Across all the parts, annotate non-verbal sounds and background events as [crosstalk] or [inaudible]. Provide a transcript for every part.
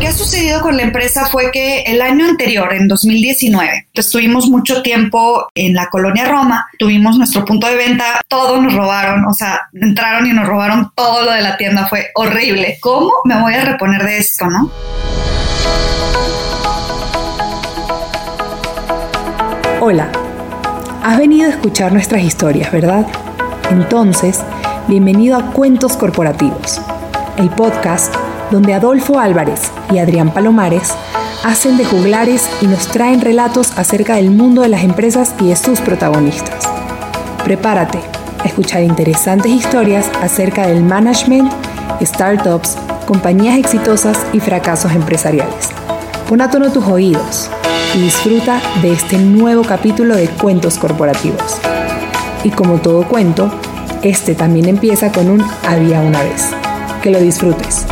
que ha sucedido con la empresa fue que el año anterior, en 2019, estuvimos mucho tiempo en la colonia Roma, tuvimos nuestro punto de venta, todo nos robaron, o sea, entraron y nos robaron todo lo de la tienda, fue horrible. ¿Cómo me voy a reponer de esto, no? Hola, has venido a escuchar nuestras historias, ¿verdad? Entonces, bienvenido a Cuentos Corporativos, el podcast donde Adolfo Álvarez y Adrián Palomares hacen de juglares y nos traen relatos acerca del mundo de las empresas y de sus protagonistas. Prepárate a escuchar interesantes historias acerca del management, startups, compañías exitosas y fracasos empresariales. Pon a tono tus oídos y disfruta de este nuevo capítulo de Cuentos Corporativos. Y como todo cuento, este también empieza con un había una vez. Que lo disfrutes.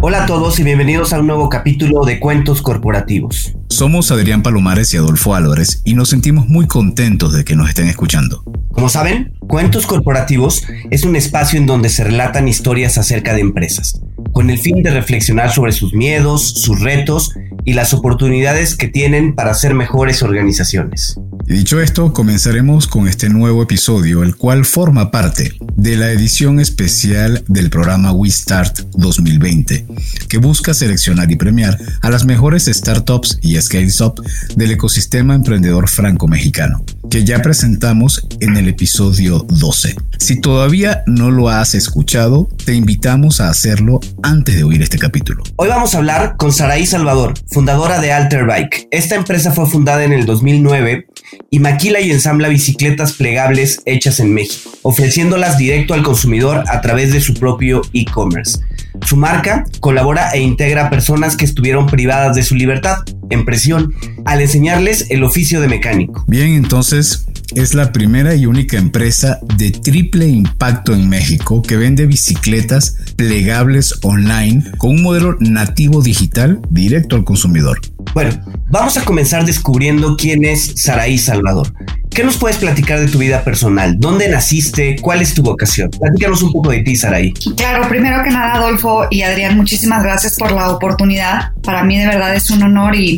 Hola a todos y bienvenidos a un nuevo capítulo de Cuentos Corporativos. Somos Adrián Palomares y Adolfo Álvarez y nos sentimos muy contentos de que nos estén escuchando. Como saben, Cuentos Corporativos es un espacio en donde se relatan historias acerca de empresas, con el fin de reflexionar sobre sus miedos, sus retos y las oportunidades que tienen para ser mejores organizaciones. Y dicho esto, comenzaremos con este nuevo episodio, el cual forma parte de la edición especial del programa We Start 2020, que busca seleccionar y premiar a las mejores startups y scales up del ecosistema emprendedor franco-mexicano, que ya presentamos en el episodio 12. Si todavía no lo has escuchado, te invitamos a hacerlo antes de oír este capítulo. Hoy vamos a hablar con Saraí Salvador, fundadora de Alter Bike. Esta empresa fue fundada en el 2009 y maquila y ensambla bicicletas plegables hechas en México, ofreciéndolas directo al consumidor a través de su propio e-commerce. Su marca colabora e integra a personas que estuvieron privadas de su libertad, en presión, al enseñarles el oficio de mecánico. Bien, entonces es la primera y única empresa de triple impacto en México que vende bicicletas plegables online con un modelo nativo digital directo al consumidor. Bueno, vamos a comenzar descubriendo quién es Saraí Salvador. ¿Qué nos puedes platicar de tu vida personal? ¿Dónde naciste? ¿Cuál es tu vocación? Platícanos un poco de ti, Saraí. Claro, primero que nada, Adolfo y Adrián, muchísimas gracias por la oportunidad. Para mí de verdad es un honor y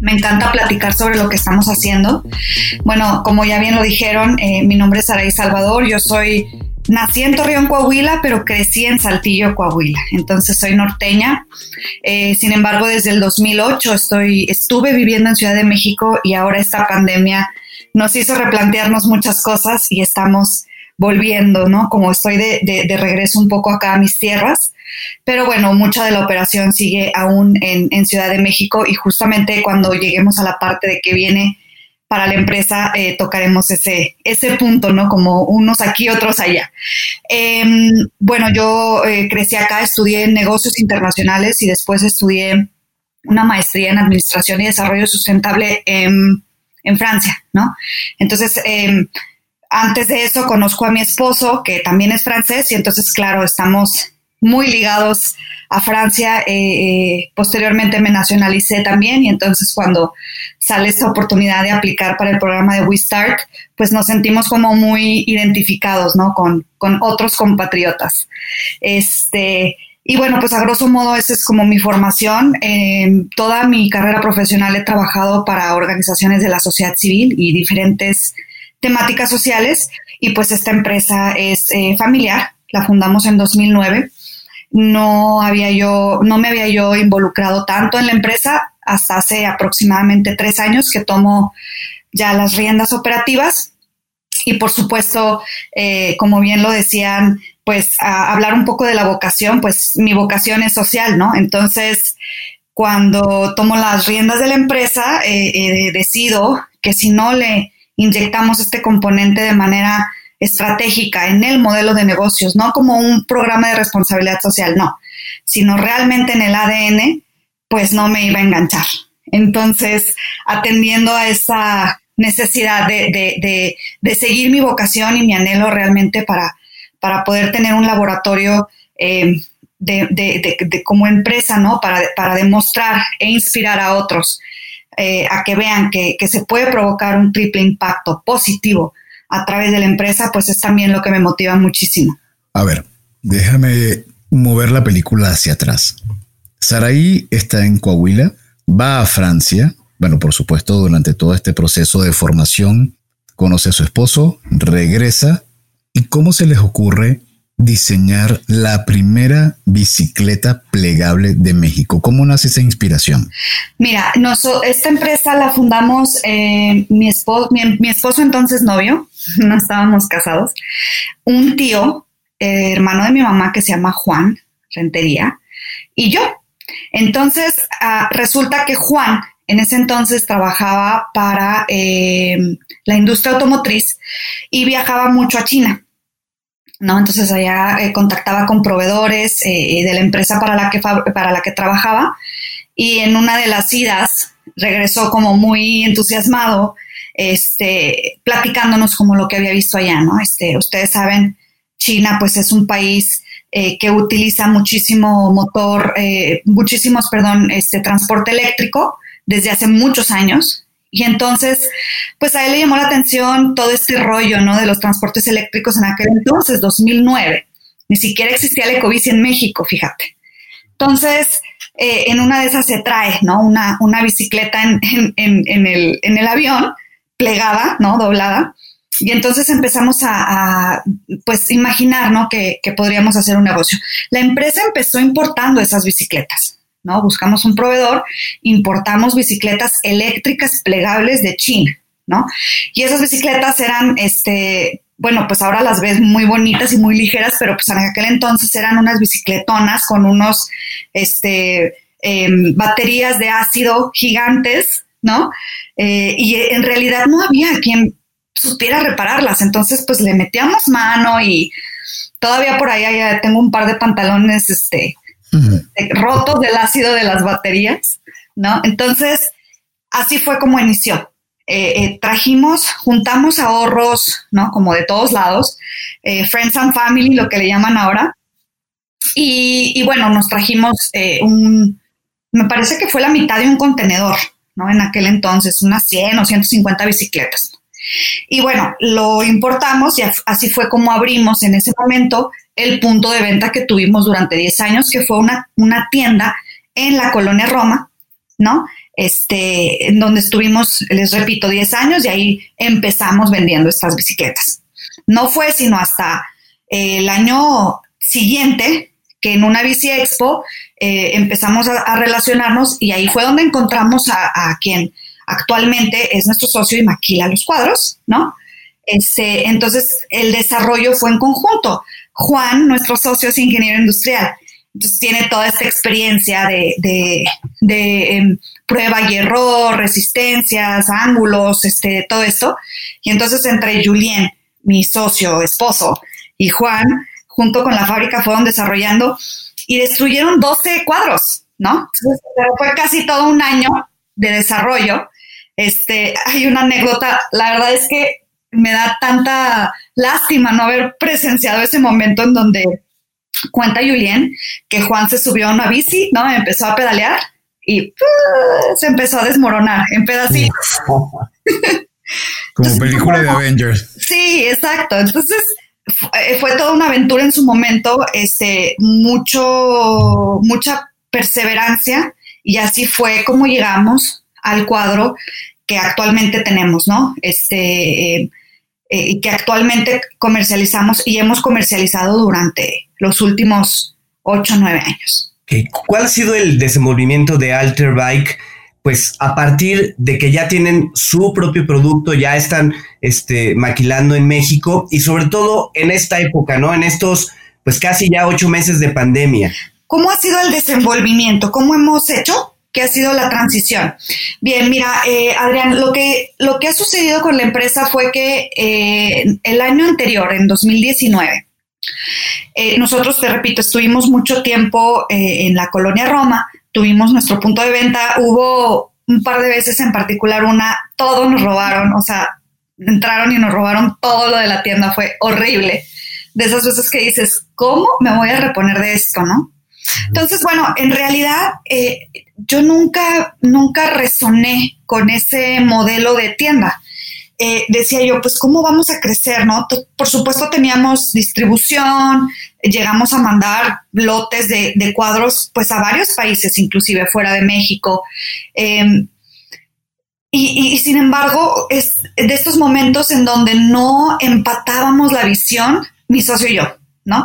me encanta platicar sobre lo que estamos haciendo. Bueno, como ya bien lo dijeron, eh, mi nombre es Saraí Salvador, yo soy Nací en Torreón, Coahuila, pero crecí en Saltillo, Coahuila. Entonces soy norteña. Eh, sin embargo, desde el 2008 estoy, estuve viviendo en Ciudad de México y ahora esta pandemia nos hizo replantearnos muchas cosas y estamos volviendo, ¿no? Como estoy de, regreso un poco acá a mis tierras. Pero bueno, mucha de la operación sigue aún en, en Ciudad de México y justamente cuando lleguemos a la parte de que viene para la empresa eh, tocaremos ese, ese punto, ¿no? Como unos aquí, otros allá. Em, bueno, yo eh, crecí acá, estudié negocios internacionales y después estudié una maestría en Administración y Desarrollo Sustentable en, en Francia, ¿no? Entonces, em, antes de eso conozco a mi esposo, que también es francés, y entonces, claro, estamos muy ligados a Francia. Eh, eh, posteriormente me nacionalicé también y entonces cuando sale esta oportunidad de aplicar para el programa de We Start, pues nos sentimos como muy identificados, ¿no? Con, con otros compatriotas. Este, y bueno, pues a grosso modo esa es como mi formación. toda mi carrera profesional he trabajado para organizaciones de la sociedad civil y diferentes temáticas sociales y pues esta empresa es eh, familiar, la fundamos en 2009 no había yo, no me había yo involucrado tanto en la empresa hasta hace aproximadamente tres años que tomo ya las riendas operativas. Y por supuesto, eh, como bien lo decían, pues a hablar un poco de la vocación, pues mi vocación es social, ¿no? Entonces, cuando tomo las riendas de la empresa, eh, eh, decido que si no le inyectamos este componente de manera estratégica en el modelo de negocios, no como un programa de responsabilidad social, no, sino realmente en el ADN, pues no me iba a enganchar. Entonces, atendiendo a esa necesidad de, seguir mi vocación y mi anhelo realmente para, para poder tener un laboratorio eh, de, como empresa, ¿no? Para, para demostrar e inspirar a otros eh, a que vean que, que se puede provocar un triple impacto positivo a través de la empresa, pues es también lo que me motiva muchísimo. A ver, déjame mover la película hacia atrás. Saraí está en Coahuila, va a Francia, bueno, por supuesto, durante todo este proceso de formación, conoce a su esposo, regresa, ¿y cómo se les ocurre diseñar la primera bicicleta plegable de México? ¿Cómo nace esa inspiración? Mira, esta empresa la fundamos eh, mi, esposo, mi, esposo entonces novio, [laughs] no estábamos casados, un tío, eh, hermano de mi mamá que se llama Juan Rentería, y yo. Entonces, ah, resulta que Juan en ese entonces trabajaba para eh, la industria automotriz y viajaba mucho a China. ¿No? Entonces allá eh, contactaba con proveedores eh, de la empresa para la, que para la que trabajaba y en una de las idas regresó como muy entusiasmado, este, platicándonos como lo que había visto allá, ¿no? Este, ustedes saben, China pues es un país eh, que utiliza muchísimo motor, muchísimos, perdón, este, transporte eléctrico desde hace muchos años. Y entonces, pues a él le llamó la atención todo este rollo, ¿no? De los transportes eléctricos en aquel entonces, 2009. Ni siquiera existía la ecobici en México, fíjate. Entonces, eh, en una de esas se trae, ¿no? Una, una bicicleta en, el, avión, plegada, ¿no? Doblada. Y entonces empezamos a, pues, imaginar, ¿no? Que podríamos hacer un negocio. La empresa empezó importando esas bicicletas. ¿No? Buscamos un proveedor, importamos bicicletas eléctricas plegables de China, ¿no? Y esas bicicletas eran, este, bueno, pues ahora las ves muy bonitas y muy ligeras, pero pues en aquel entonces eran unas bicicletonas con unos, este, em, baterías de ácido gigantes, ¿no? Eh, y en realidad no había quien supiera repararlas, entonces pues le metíamos mano y todavía por ahí tengo un par de pantalones, este, rotos del ácido de las baterías, ¿no? Entonces, así fue como inició. Eh, eh, trajimos, juntamos ahorros, ¿no? Como de todos lados, eh, Friends and Family, lo que le llaman ahora. Y, bueno, nos trajimos un, me parece que fue la mitad de un contenedor, ¿no? En aquel entonces, unas 100 o 150 bicicletas. Y bueno, lo importamos y así fue como abrimos en ese momento el punto de venta que tuvimos durante 10 años, que fue una, una tienda en la colonia Roma, ¿no? Este, en donde estuvimos, les repito, 10 años y ahí empezamos vendiendo estas bicicletas. No fue sino hasta eh, el año siguiente que en una bici expo eh, empezamos a, relacionarnos y ahí fue donde encontramos a, a, quien actualmente es nuestro socio y maquila los cuadros, ¿no? Este, entonces el desarrollo fue en conjunto. Juan, nuestro socio, es ingeniero industrial. Entonces tiene toda esta experiencia de, em, prueba y error, resistencias, ángulos, este, todo esto. Y entonces entre Julien, mi socio, esposo, y Juan, junto con la fábrica, fueron desarrollando y destruyeron 12 cuadros, ¿no? Entonces, fue casi todo un año de desarrollo. Este, hay una anécdota, la verdad es que me da tanta lástima no haber presenciado ese momento en donde cuenta Julien que Juan se subió a una bici, ¿no? Empezó a pedalear y ¡uh! se empezó a desmoronar en pedacitos. Como película de Avengers. Sí, exacto. Entonces eh, fue toda una aventura en su momento, este, mucho, mucha perseverancia y así fue como llegamos al cuadro que actualmente tenemos, ¿no? Este, eh, eh, que actualmente comercializamos y hemos comercializado durante los últimos 8 o 9 años. ¿Cuál ha sido el desenvolvimiento de Alter Bike? Pues a partir de que ya tienen su propio producto, ya están este, maquilando en México y sobre todo en esta época, ¿no? En estos, pues casi ya ocho meses de pandemia. ¿Cómo ha sido el desenvolvimiento? ¿Cómo hemos hecho? ¿Qué ha sido la transición? Bien, mira, eh, Adrián, lo que, lo que ha sucedido con la empresa fue que eh, el año anterior, en 2019, eh, nosotros, te repito, estuvimos mucho tiempo en la colonia Roma, tuvimos nuestro punto de venta, hubo un par de veces en particular una, todos nos robaron, o sea, entraron y nos robaron todo lo de la tienda, fue horrible. De esas veces que dices, ¿cómo me voy a reponer de esto, no? Entonces, bueno, en realidad eh, yo nunca, nunca resoné con ese modelo de tienda. eh, decía yo, pues, ¿cómo vamos a crecer? ¿no? Por supuesto, teníamos distribución, llegamos a mandar lotes de, cuadros, pues, a varios países, inclusive fuera de México. Em, y, sin embargo, es de estos momentos en donde no empatábamos la visión, mi socio y yo, ¿no?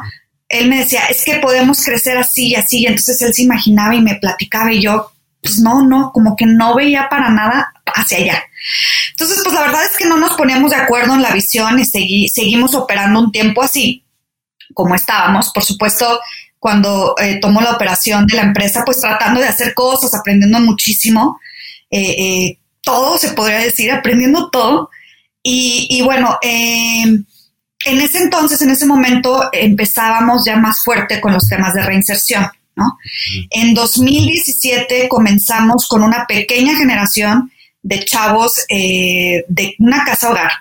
Él me decía, es que podemos crecer así y así, y entonces él se imaginaba y me platicaba y yo, pues no, no, como que no veía para nada hacia allá. Entonces, pues la verdad es que no nos poníamos de acuerdo en la visión y seguimos operando un tiempo así, como estábamos. Por supuesto, cuando eh, tomó la operación de la empresa, pues tratando de hacer cosas, aprendiendo muchísimo, eh, eh, todo se podría decir, aprendiendo todo. Y, bueno, en ese entonces, en ese momento, empezábamos ya más fuerte con los temas de reinserción. En 2017 comenzamos con una pequeña generación de chavos eh, de una casa hogar,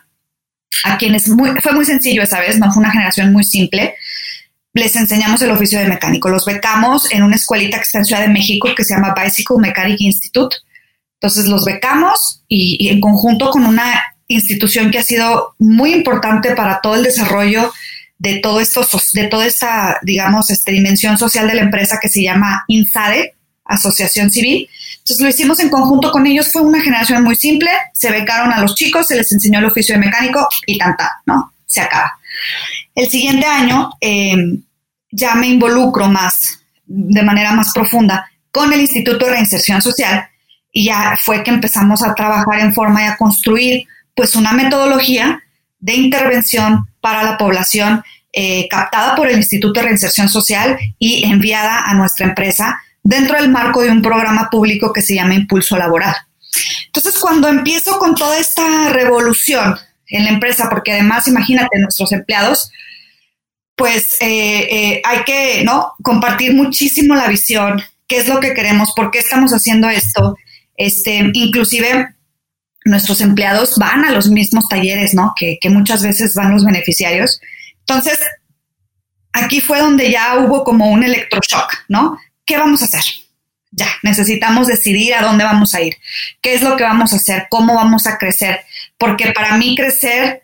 a quienes fue muy sencillo esa vez, no fue una generación muy simple. Les enseñamos el oficio de mecánico. Los becamos en una escuelita que está en Ciudad de México que se llama Bicycle Mechanic Institute. Entonces los becamos y en conjunto con una institución que ha sido muy importante para todo el desarrollo de todo esto, de toda esta, digamos, este, dimensión social de la empresa que se llama INSADE, Asociación Civil. Entonces lo hicimos en conjunto con ellos, fue una generación muy simple, se becaron a los chicos, se les enseñó el oficio de mecánico y tanta, ¿no? Se acaba. El siguiente año em, ya me involucro más, de manera más profunda, con el Instituto de Reinserción Social y ya fue que empezamos a trabajar en forma y a construir pues una metodología de intervención para la población eh, captada por el Instituto de Reinserción Social y enviada a nuestra empresa dentro del marco de un programa público que se llama Impulso Laboral. Entonces, cuando empiezo con toda esta revolución en la empresa, porque además, imagínate, nuestros empleados, pues eh, eh, hay que ¿no? compartir muchísimo la visión, qué es lo que queremos, por qué estamos haciendo esto. Este, inclusive nuestros empleados van a los mismos talleres, ¿no? Que, muchas veces van los beneficiarios. Entonces, aquí fue donde ya hubo como un electroshock, ¿no? ¿Qué vamos a hacer? Ya, necesitamos decidir a dónde vamos a ir, qué es lo que vamos a hacer, cómo vamos a crecer, porque para mí crecer,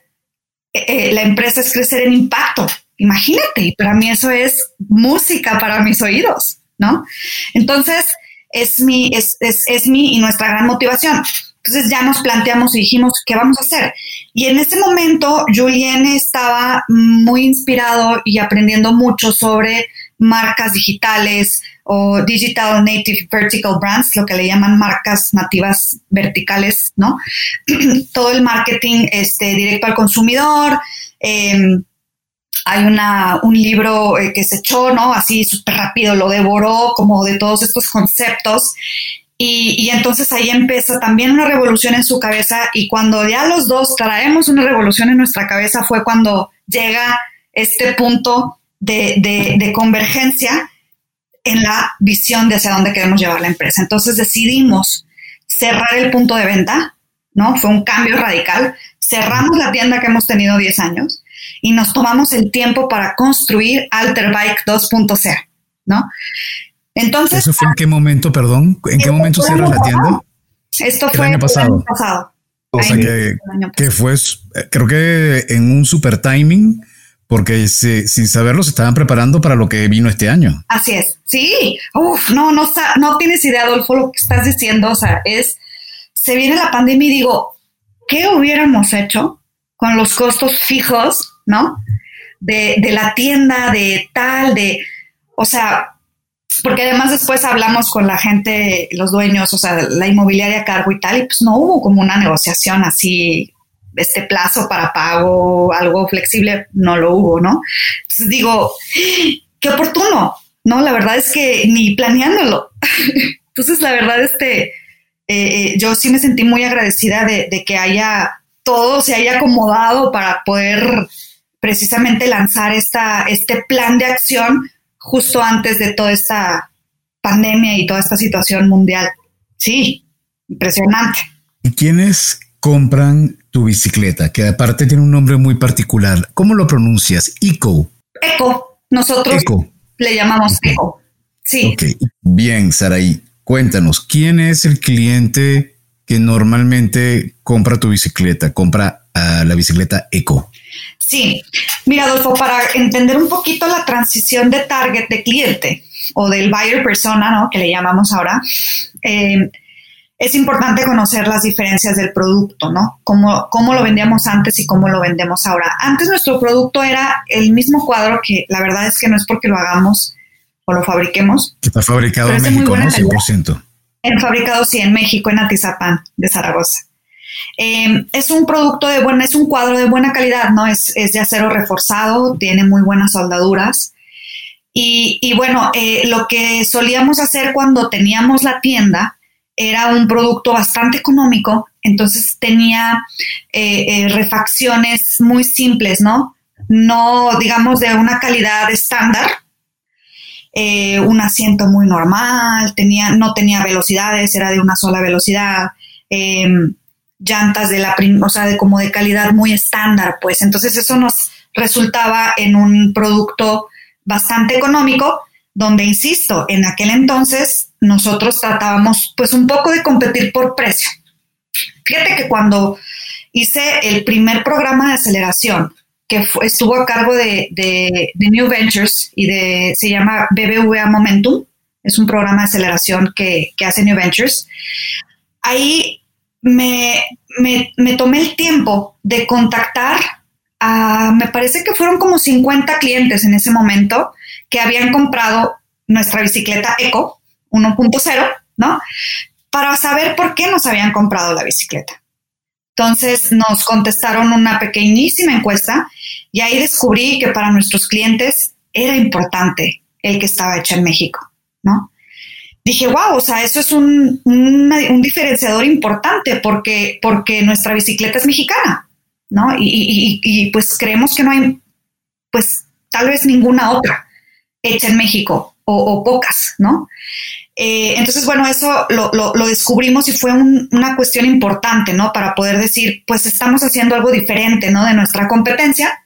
eh, eh, la empresa es crecer en impacto, imagínate, y para mí eso es música para mis oídos, ¿no? Entonces, es mi, es, es, es mi y nuestra gran motivación. Entonces ya nos planteamos y dijimos, ¿qué vamos a hacer? Y en ese momento Julien estaba muy inspirado y aprendiendo mucho sobre marcas digitales o Digital Native Vertical Brands, lo que le llaman marcas nativas verticales, ¿no? [clears throat] Todo el marketing este, directo al consumidor. Em, hay una, un libro eh, que se echó, ¿no? Así súper rápido, lo devoró como de todos estos conceptos y, entonces ahí empieza también una revolución en su cabeza y cuando ya los dos traemos una revolución en nuestra cabeza fue cuando llega este punto de, convergencia en la visión de hacia dónde queremos llevar la empresa. Entonces decidimos cerrar el punto de venta, ¿no? Fue un cambio radical. Cerramos la tienda que hemos tenido 10 años y nos tomamos el tiempo para construir Alterbike 2.0, ¿no? Entonces. ¿Eso fue en qué momento, perdón? ¿En qué momento cierra la tienda? Esto fue el año pasado. pasado. O sea que, fue, creo que en un super timing, porque sin saberlo se estaban preparando para lo que vino este año. Así es. Sí. Uf, no, no, no tienes idea, Adolfo, lo que estás diciendo. O sea, es, se viene la pandemia y digo, ¿qué hubiéramos hecho con los costos fijos, no? De, de la tienda, de tal, de, o sea, porque además después hablamos con la gente, los dueños, o sea, la inmobiliaria a cargo y tal, y pues no hubo como una negociación así, este plazo para pago, algo flexible, no lo hubo, ¿no? Entonces digo, qué oportuno, ¿no? La verdad es que ni planeándolo. [laughs] Entonces, la verdad, este, eh, eh, yo sí me sentí muy agradecida de, de que haya todo se haya acomodado para poder precisamente lanzar esta, este plan de acción justo antes de toda esta pandemia y toda esta situación mundial. Sí, impresionante. ¿Y quiénes compran tu bicicleta? Que aparte tiene un nombre muy particular. ¿Cómo lo pronuncias? Eco. Eco. Nosotros le llamamos Eco. Sí. Ok. Bien, Saraí. Cuéntanos, ¿quién es el cliente que normalmente compra tu bicicleta, compra a la bicicleta eco? Sí, mira Adolfo, para entender un poquito la transición de target de cliente o del buyer persona, ¿no? Que le llamamos ahora, eh, es importante conocer las diferencias del producto, ¿no? Cómo, cómo lo vendíamos antes y cómo lo vendemos ahora. Antes nuestro producto era el mismo cuadro que la verdad es que no es porque lo hagamos o lo fabriquemos. Está fabricado en México, ¿no? 100%. En fabricado, sí, en México, en Atizapán, de Zaragoza. Eh, es un producto de buena, es un cuadro de buena calidad, ¿no? Es, es de acero reforzado, tiene muy buenas soldaduras. Y, y bueno, eh, lo que solíamos hacer cuando teníamos la tienda era un producto bastante económico, entonces tenía eh, refacciones muy simples, ¿no? No, digamos, de una calidad estándar, un asiento muy normal, tenía, no tenía velocidades, era de una sola velocidad. Llantas de la, o sea, de como de calidad muy estándar, pues entonces eso nos resultaba en un producto bastante económico, donde, insisto, en aquel entonces nosotros tratábamos pues un poco de competir por precio. Fíjate que cuando hice el primer programa de aceleración, que estuvo a cargo de, de, New Ventures y de, se llama BBVA Momentum, es un programa de aceleración que, que hace New Ventures, ahí me, me, tomé el tiempo de contactar a, me parece que fueron como 50 clientes en ese momento que habían comprado nuestra bicicleta Eco 1.0, ¿no? Para saber por qué nos habían comprado la bicicleta. Entonces nos contestaron una pequeñísima encuesta y ahí descubrí que para nuestros clientes era importante el que estaba hecho en México, ¿no? Dije, wow, o sea, eso es un, un, diferenciador importante porque, porque nuestra bicicleta es mexicana, ¿no? Y, y, pues creemos que no hay, pues tal vez ninguna otra hecha en México o, pocas, ¿no? Eh, entonces, bueno, eso lo, lo, descubrimos y fue una cuestión importante, ¿no? Para poder decir, pues estamos haciendo algo diferente, ¿no? De nuestra competencia.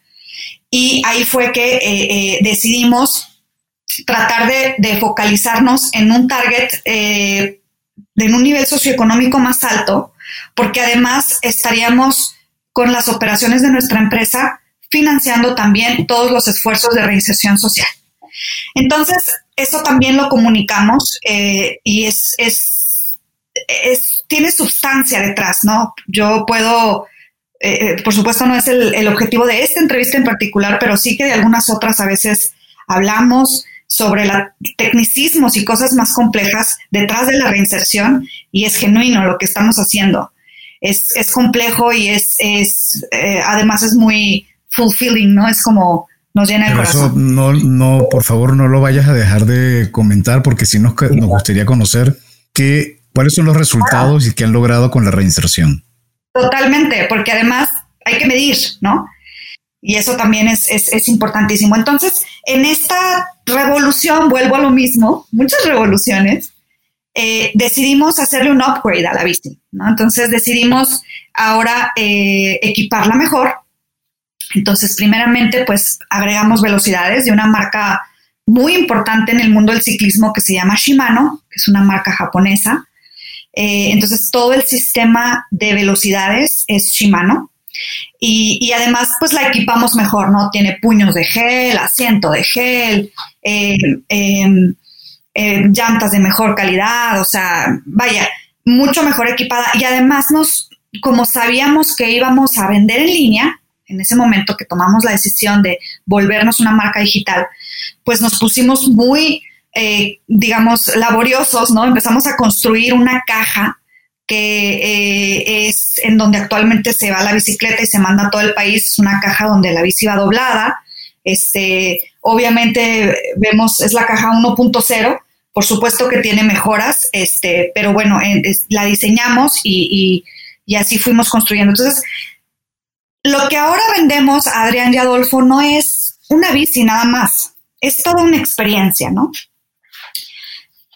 Y ahí fue que eh, eh, decidimos tratar de, focalizarnos en un target eh, en un nivel socioeconómico más alto, porque además estaríamos con las operaciones de nuestra empresa financiando también todos los esfuerzos de reinserción social. Entonces, eso también lo comunicamos eh, y es, es, tiene sustancia detrás, ¿no? Yo puedo, eh, por supuesto no es el, objetivo de esta entrevista en particular, pero sí que de algunas otras a veces hablamos sobre los tecnicismos y cosas más complejas detrás de la reinserción y es genuino lo que estamos haciendo. Es, es complejo y es, es eh, además es muy fulfilling, ¿no? Es como nos llena el corazón. no, no, por favor, no lo vayas a dejar de comentar porque si nos, nos gustaría conocer qué, cuáles son los resultados y qué han logrado con la reinserción. Totalmente, porque además hay que medir, ¿no? Y eso también es, es, importantísimo. Entonces, en esta revolución, vuelvo a lo mismo, muchas revoluciones, eh, decidimos hacerle un upgrade a la bici, ¿no? Entonces decidimos ahora eh, equiparla mejor. Entonces, primeramente, pues agregamos velocidades de una marca muy importante en el mundo del ciclismo que se llama Shimano, que es una marca japonesa. Eh, entonces, todo el sistema de velocidades es Shimano. Y, además, pues la equipamos mejor, ¿no? Tiene puños de gel, asiento de gel, eh, em, em, llantas de mejor calidad, o sea, vaya, mucho mejor equipada. Y además nos, como sabíamos que íbamos a vender en línea, en ese momento que tomamos la decisión de volvernos una marca digital, pues nos pusimos muy, eh, digamos, laboriosos, ¿no? Empezamos a construir una caja que eh, es en donde actualmente se va la bicicleta y se manda a todo el país, es una caja donde la bici va doblada. Este, obviamente vemos, es la caja 1.0, por supuesto que tiene mejoras, este, pero bueno, la diseñamos y, y, así fuimos construyendo. Entonces, lo que ahora vendemos, Adrián y Adolfo, no es una bici nada más, es toda una experiencia, ¿no?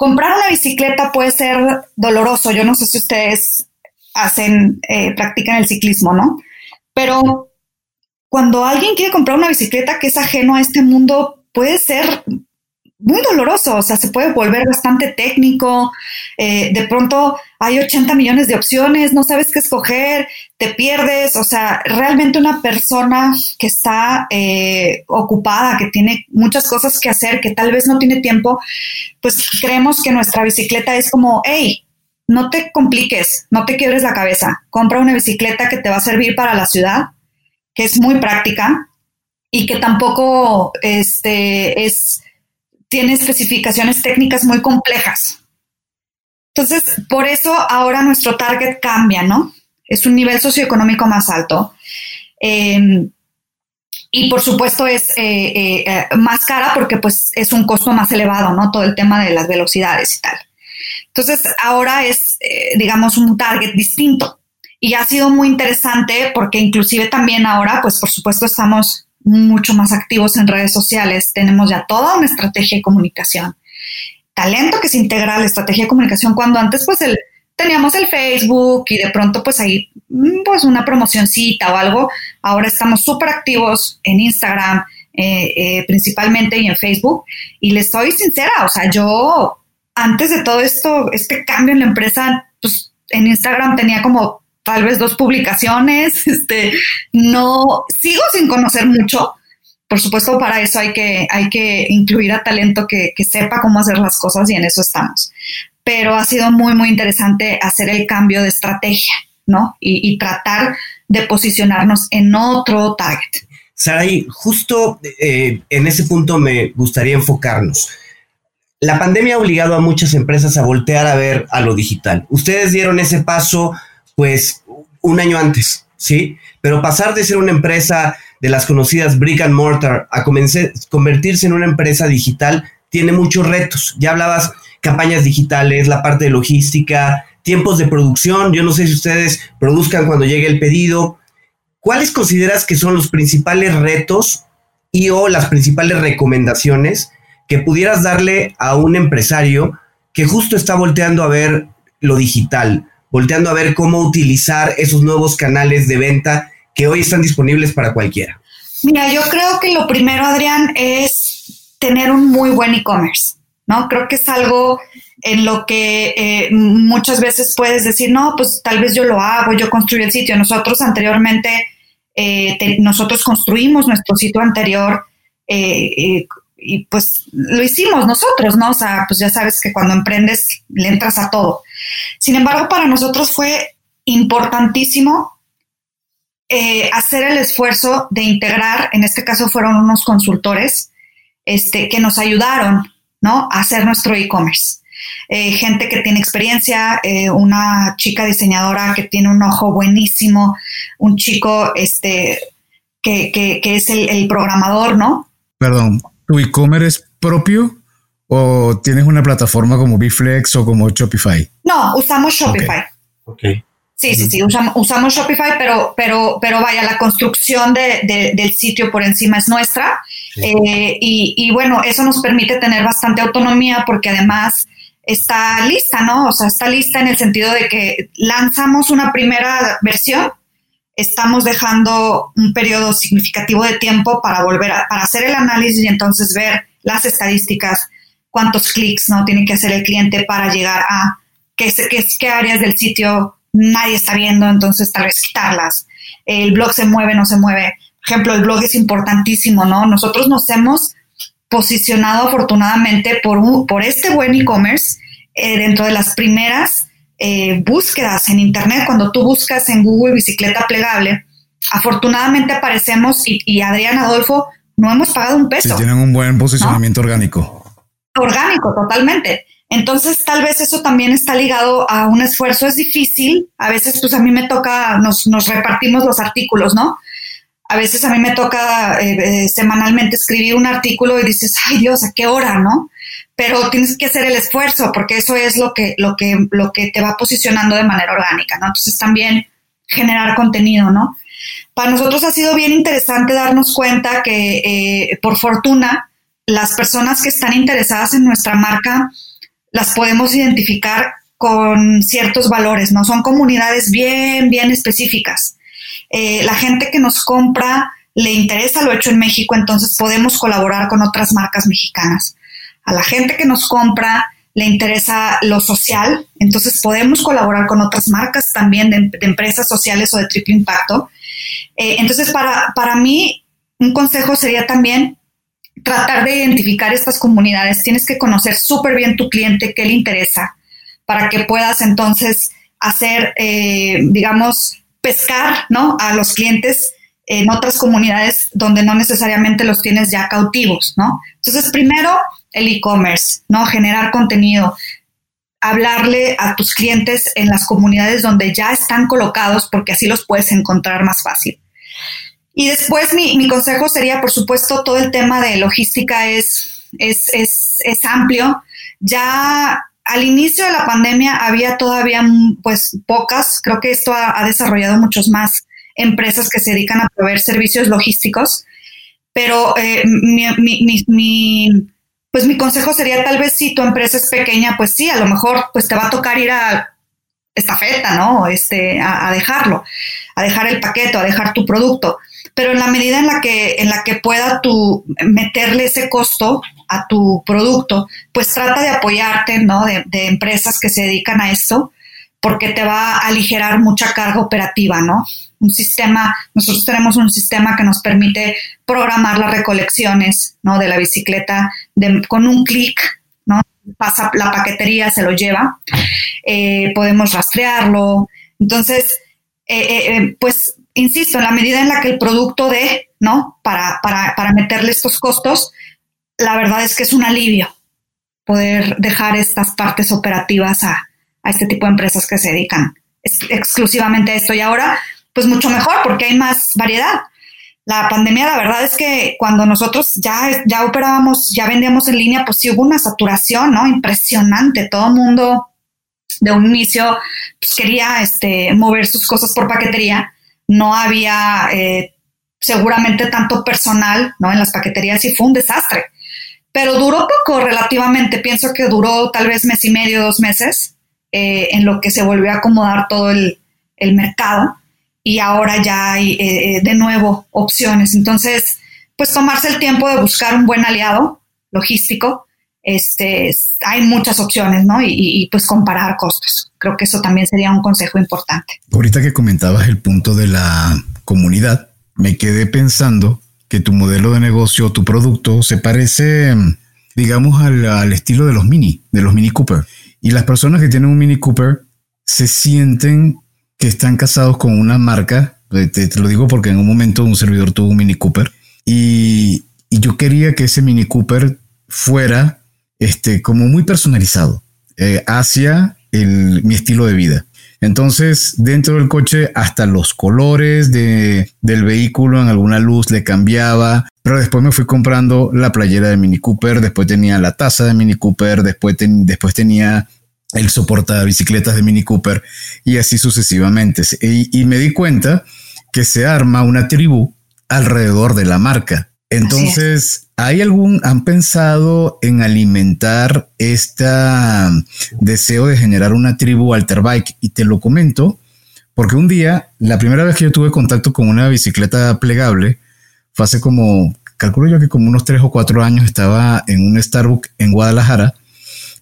Comprar una bicicleta puede ser doloroso. Yo no sé si ustedes hacen, eh, practican el ciclismo, ¿no? Pero cuando alguien quiere comprar una bicicleta que es ajeno a este mundo, puede ser muy doloroso, o sea, se puede volver bastante técnico, eh, de pronto hay 80 millones de opciones, no sabes qué escoger, te pierdes, o sea, realmente una persona que está eh, ocupada, que tiene muchas cosas que hacer, que tal vez no tiene tiempo, pues creemos que nuestra bicicleta es como, hey, no te compliques, no te quiebres la cabeza, compra una bicicleta que te va a servir para la ciudad, que es muy práctica y que tampoco este, es tiene especificaciones técnicas muy complejas. Entonces, por eso ahora nuestro target cambia, ¿no? Es un nivel socioeconómico más alto. Em, y por supuesto es eh, eh, más cara porque pues es un costo más elevado, ¿no? Todo el tema de las velocidades y tal. Entonces, ahora es, eh, digamos, un target distinto. Y ha sido muy interesante porque inclusive también ahora, pues por supuesto estamos mucho más activos en redes sociales, tenemos ya toda una estrategia de comunicación. Talento que se integra a la estrategia de comunicación cuando antes pues el, teníamos el Facebook y de pronto pues ahí mm, pues una promocioncita o algo. Ahora estamos súper activos en Instagram eh, eh, principalmente y en Facebook. Y les soy sincera, o sea, yo antes de todo esto, este cambio en la empresa, pues en Instagram tenía como tal vez dos publicaciones, [laughs] este, no, sigo sin conocer mucho. Por supuesto, para eso hay que, hay que incluir a talento que, sepa cómo hacer las cosas y en eso estamos. Pero ha sido muy, muy interesante hacer el cambio de estrategia, ¿no? Y, tratar de posicionarnos en otro target. Saray, justo eh, en ese punto me gustaría enfocarnos. La pandemia ha obligado a muchas empresas a voltear a ver a lo digital. Ustedes dieron ese paso pues un año antes, ¿sí? Pero pasar de ser una empresa de las conocidas brick and mortar a convertirse en una empresa digital tiene muchos retos. Ya hablabas campañas digitales, la parte de logística, tiempos de producción. Yo no sé si ustedes produzcan cuando llegue el pedido. ¿Cuáles consideras que son los principales retos y o las principales recomendaciones que pudieras darle a un empresario que justo está volteando a ver lo digital? Volteando a ver cómo utilizar esos nuevos canales de venta que hoy están disponibles para cualquiera? Mira, yo creo que lo primero, Adrián, es tener un muy buen e-commerce, ¿no? Creo que es algo en lo que eh, muchas veces puedes decir, no, pues tal vez yo lo hago, yo construyo el sitio. Nosotros anteriormente, eh, nosotros construimos nuestro sitio anterior eh, y pues lo hicimos nosotros, ¿no? O sea, pues ya sabes que cuando emprendes le entras a todo. Sin embargo, para nosotros fue importantísimo eh, hacer el esfuerzo de integrar, en este caso fueron unos consultores este, que nos ayudaron, ¿no? A hacer nuestro e-commerce. Eh, gente que tiene experiencia, eh, una chica diseñadora que tiene un ojo buenísimo, un chico este, que, que, es el, el programador, ¿no? Perdón, ¿Tu e-commerce es propio o tienes una plataforma como Biflex o como Shopify? No, usamos Shopify. Ok. Sí, sí, sí, usamos, Shopify, pero, pero, pero vaya, la construcción del sitio por encima es nuestra. Eh, y, y, bueno, eso nos permite tener bastante autonomía porque además está lista, ¿no? O sea, está lista en el sentido de que lanzamos una primera versión estamos dejando un periodo significativo de tiempo para volver a para hacer el análisis y entonces ver las estadísticas, cuántos clics no tiene que hacer el cliente para llegar a qué, qué, qué áreas del sitio nadie está viendo, entonces tal vez. El blog se mueve, no se mueve. Por ejemplo, el blog es importantísimo, ¿no? Nosotros nos hemos posicionado afortunadamente por, por este buen e-commerce eh, dentro de las primeras eh, búsquedas en Internet, cuando tú buscas en Google bicicleta plegable, afortunadamente aparecemos y, y Adrián Adolfo no hemos pagado un peso. tienen un buen posicionamiento orgánico. Orgánico, totalmente. Entonces, tal vez eso también está ligado a un esfuerzo. Es difícil. A veces, pues a mí me toca, nos, nos repartimos los artículos, ¿no? A veces a mí me toca eh, eh, semanalmente escribir un artículo y dices, ay Dios, ¿a qué hora, no? Pero tienes que hacer el esfuerzo porque eso es lo que, lo que, lo que te va posicionando de manera orgánica, ¿no? Entonces también generar contenido, ¿no? Para nosotros ha sido bien interesante darnos cuenta que, eh, por fortuna, las personas que están interesadas en nuestra marca las podemos identificar con ciertos valores, ¿no? Son comunidades bien, bien específicas. Eh, la gente que nos compra le interesa lo hecho en México, entonces podemos colaborar con otras marcas mexicanas a la gente que nos compra le interesa lo social, entonces podemos colaborar con otras marcas también de, empresas sociales o de triple impacto. Eh, entonces, para, para mí, un consejo sería también tratar de identificar estas comunidades. Tienes que conocer súper bien tu cliente, qué le interesa, para que puedas entonces hacer, eh, digamos, pescar ¿no? a los clientes en otras comunidades donde no necesariamente los tienes ya cautivos, ¿no? Entonces, primero, el e-commerce, ¿no? Generar contenido, hablarle a tus clientes en las comunidades donde ya están colocados, porque así los puedes encontrar más fácil. Y después mi, consejo sería, por supuesto, todo el tema de logística es, es, es, es amplio. Ya al inicio de la pandemia había todavía pues pocas, creo que esto ha, desarrollado muchos más empresas que se dedican a proveer servicios logísticos, pero eh, mi, mi, mi, pues mi consejo sería tal vez si tu empresa es pequeña, pues sí, a lo mejor pues te va a tocar ir a estafeta, ¿no? Este, a, dejarlo, a dejar el paquete, a dejar tu producto pero en la medida en la que, en la que pueda tú meterle ese costo a tu producto, pues trata de apoyarte, ¿no? De, empresas que se dedican a esto, porque te va a aligerar mucha carga operativa, ¿no? Un sistema, nosotros tenemos un sistema que nos permite programar las recolecciones, ¿no? De la bicicleta con un clic, ¿no? Pasa la paquetería, se lo lleva, eh, podemos rastrearlo. Entonces, eh, eh, pues insisto, en la medida en la que el producto dé, ¿no? Para, para, para meterle estos costos, la verdad es que es un alivio poder dejar estas partes operativas a, a este tipo de empresas que se dedican exclusivamente a esto. Y ahora, pues mucho mejor porque hay más variedad. La pandemia, la verdad es que cuando nosotros ya, ya operábamos, ya vendíamos en línea, pues sí hubo una saturación, ¿no? Impresionante. Todo el mundo de un inicio pues, quería este, mover sus cosas por paquetería no había eh, seguramente tanto personal ¿no? en las paqueterías y fue un desastre. Pero duró poco relativamente, pienso que duró tal vez mes y medio, dos meses, eh, en lo que se volvió a acomodar todo el, mercado y ahora ya hay eh, de nuevo opciones. Entonces, pues tomarse el tiempo de buscar un buen aliado logístico, este, hay muchas opciones, ¿no? y pues comparar costos. Creo que eso también sería un consejo importante. Ahorita que comentabas el punto de la comunidad, me quedé pensando que tu modelo de negocio, tu producto, se parece, digamos, al, estilo de los Mini, de los Mini Cooper. Y las personas que tienen un Mini Cooper se sienten que están casados con una marca. Te, te lo digo porque en un momento un servidor tuvo un Mini Cooper y, y yo quería que ese Mini Cooper fuera este, como muy personalizado eh, hacia mi estilo de vida. Entonces, dentro del coche, hasta los colores de, del vehículo en alguna luz le cambiaba. Pero después me fui comprando la playera de Mini Cooper, después tenía la taza de Mini Cooper, después, después tenía el soporta bicicletas de Mini Cooper y así sucesivamente. y me di cuenta que se arma una tribu alrededor de la marca. Entonces, ¿hay algún, han pensado en alimentar este deseo de generar una tribu Alterbike? Y te lo comento porque un día, la primera vez que yo tuve contacto con una bicicleta plegable, fue hace como, calculo yo que como unos tres o cuatro años, estaba en un Starbucks en Guadalajara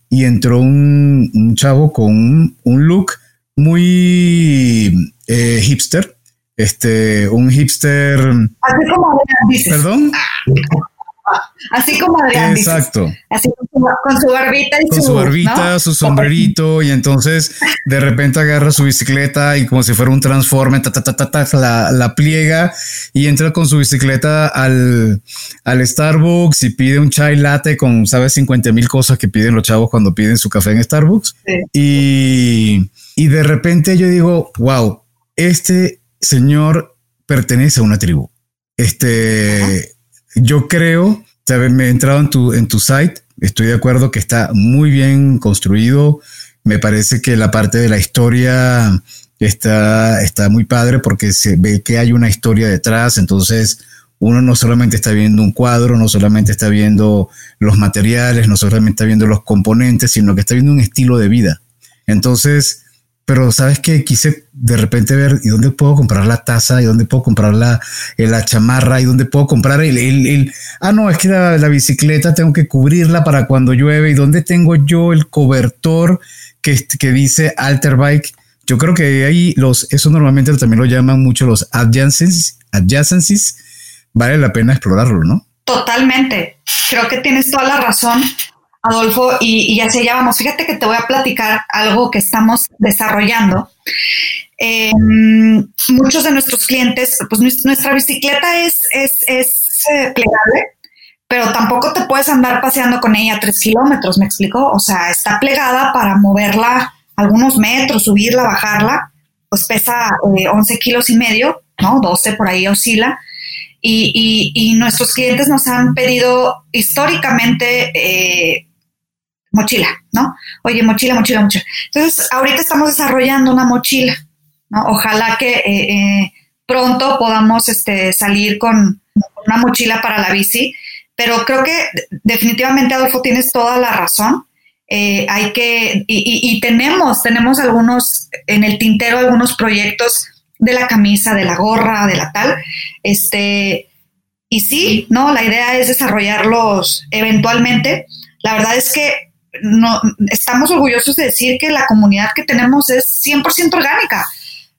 y entró un, chavo con un, look muy eh, hipster este, un hipster. Así como dices. ¿Perdón? [laughs] Así como Adrián Exacto. Así con su, barbita y con su, barbita, su sombrerito, y entonces de repente agarra su bicicleta y como si fuera un transforme, ta, ta, ta, ta, la, la, pliega y entra con su bicicleta al, al Starbucks y pide un chai latte con, ¿sabes? 50 mil cosas que piden los chavos cuando piden su café en Starbucks. Y, y de repente yo digo, wow, este señor pertenece a una tribu. Este, yo creo, me he entrado en tu, en tu site, estoy de acuerdo que está muy bien construido. Me parece que la parte de la historia está, está muy padre porque se ve que hay una historia detrás. Entonces, uno no solamente está viendo un cuadro, no solamente está viendo los materiales, no solamente está viendo los componentes, sino que está viendo un estilo de vida. Entonces, pero sabes que quise de repente ver y dónde puedo comprar la taza y dónde puedo comprar la, eh, la chamarra y dónde puedo comprar el, el, ah, no, es que la, bicicleta tengo que cubrirla para cuando llueve y dónde tengo yo el cobertor que, que dice Alter Bike. Yo creo que ahí los, eso normalmente también lo llaman mucho los adjacencies, adjacencies. Vale la pena explorarlo, ¿no? Totalmente. Creo que tienes toda la razón. Adolfo, y, y así ya vamos. Fíjate que te voy a platicar algo que estamos desarrollando. Em, muchos de nuestros clientes, pues nuestra bicicleta es, es, es eh, plegable, pero tampoco te puedes andar paseando con ella tres kilómetros, ¿me explico? O sea, está plegada para moverla algunos metros, subirla, bajarla, pues pesa 11 eh, kilos y medio, ¿no? 12 por ahí oscila. Y, y, nuestros clientes nos han pedido históricamente eh, mochila, ¿no? Oye, mochila, mochila, mochila. Entonces, ahorita estamos desarrollando una mochila, ¿no? Ojalá que eh, eh, pronto podamos este, salir con una mochila para la bici, pero creo que definitivamente, Adolfo, tienes toda la razón. Eh, hay que, y, y, tenemos, tenemos algunos, en el tintero, algunos proyectos de la camisa, de la gorra, de la tal, este, y sí, ¿no? La idea es desarrollarlos eventualmente. La verdad es que no, estamos orgullosos de decir que la comunidad que tenemos es 100% orgánica.